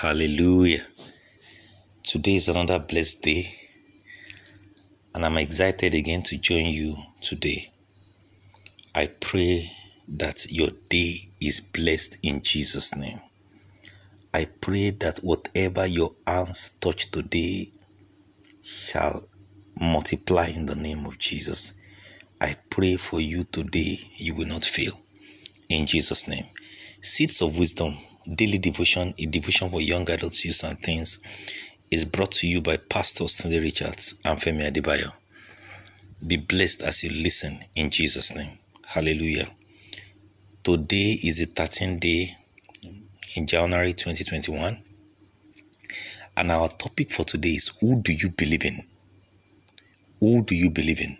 Hallelujah. Today is another blessed day, and I'm excited again to join you today. I pray that your day is blessed in Jesus' name. I pray that whatever your hands touch today shall multiply in the name of Jesus. I pray for you today, you will not fail. In Jesus' name. Seeds of Wisdom daily devotion, a devotion for young adults, youth, and teens, is brought to you by Pastor Cindy Richards and Femi Adebayo. Be blessed as you listen in Jesus' name. Hallelujah. Today is the 13th day in January 2021, and our topic for today is Who do you believe in? Who do you believe in?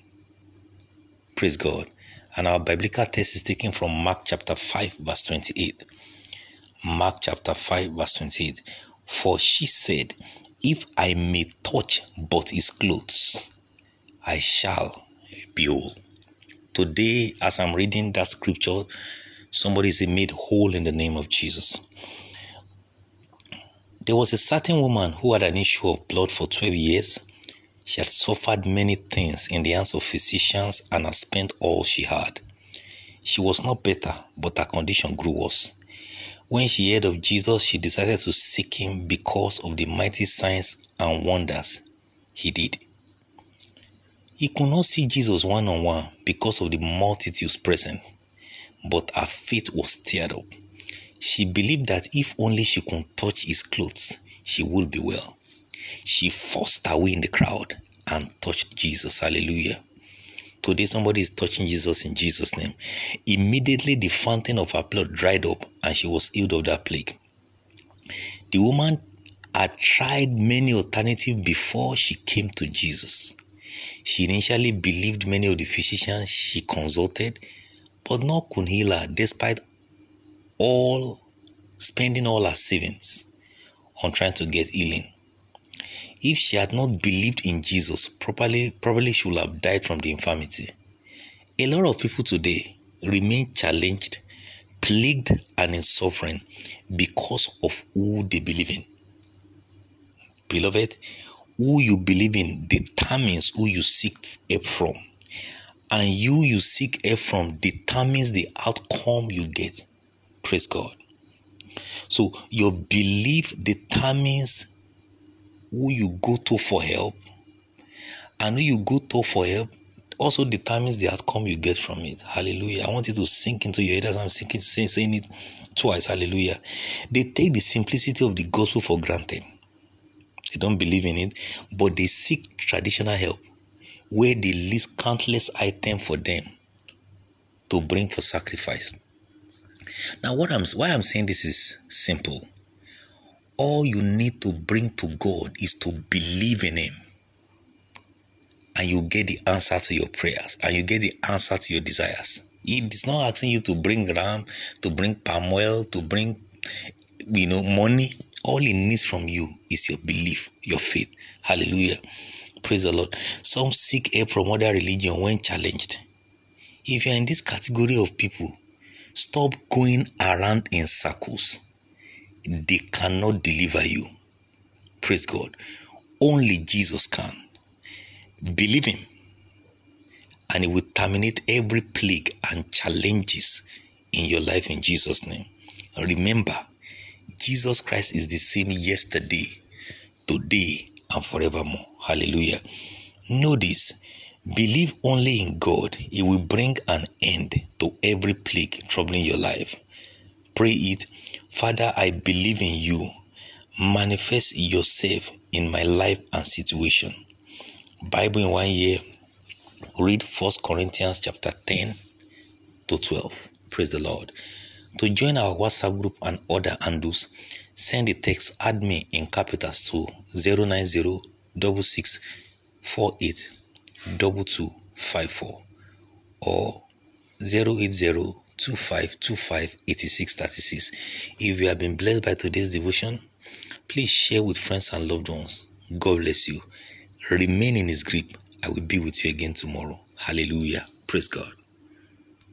Praise God. And our biblical text is taken from Mark chapter 5, verse 28. Mark chapter 5, verse 28. For she said, If I may touch but his clothes, I shall be whole. Today, as I'm reading that scripture, somebody is made whole in the name of Jesus. There was a certain woman who had an issue of blood for 12 years. She had suffered many things in the hands of physicians and had spent all she had. She was not better, but her condition grew worse. When she heard of Jesus, she decided to seek him because of the mighty signs and wonders he did. He could not see Jesus one on one because of the multitudes present, but her faith was stirred up. She believed that if only she could touch his clothes, she would be well. She forced her way in the crowd and touched Jesus. Hallelujah. Today, somebody is touching Jesus in Jesus' name. Immediately, the fountain of her blood dried up and she was healed of that plague. The woman had tried many alternatives before she came to Jesus. She initially believed many of the physicians she consulted, but none could heal her despite all spending all her savings on trying to get healing. If she had not believed in Jesus properly, probably she would have died from the infirmity. A lot of people today remain challenged, plagued, and in suffering because of who they believe in. Beloved, who you believe in determines who you seek help from. And you you seek help from determines the outcome you get. Praise God. So your belief determines who you go to for help and who you go to for help also determines the outcome you get from it. Hallelujah. I want you to sink into your head as I'm sinking, saying, saying it twice. Hallelujah. They take the simplicity of the gospel for granted. They don't believe in it, but they seek traditional help where they list countless items for them to bring for sacrifice. Now, what I'm why I'm saying this is simple all you need to bring to God is to believe in Him. And you get the answer to your prayers and you get the answer to your desires. He is not asking you to bring ram, to bring palm oil, to bring you know money. All he needs from you is your belief, your faith. Hallelujah. Praise the Lord. Some seek help from other religion when challenged. If you're in this category of people, stop going around in circles they cannot deliver you. Praise God. Only Jesus can. Believe Him, and He will terminate every plague and challenges in your life in Jesus' name. Remember, Jesus Christ is the same yesterday, today, and forevermore. Hallelujah. Know this. Believe only in God, He will bring an end to every plague troubling your life. Pray it Father, I believe in you. Manifest yourself in my life and situation. Bible in one year. Read First Corinthians chapter 10 to 12. Praise the Lord. To join our WhatsApp group and other handles, send the text add me in capitals to 090 or 080 2525 If you have been blessed by today's devotion, please share with friends and loved ones. God bless you. Remain in His grip. I will be with you again tomorrow. Hallelujah. Praise God.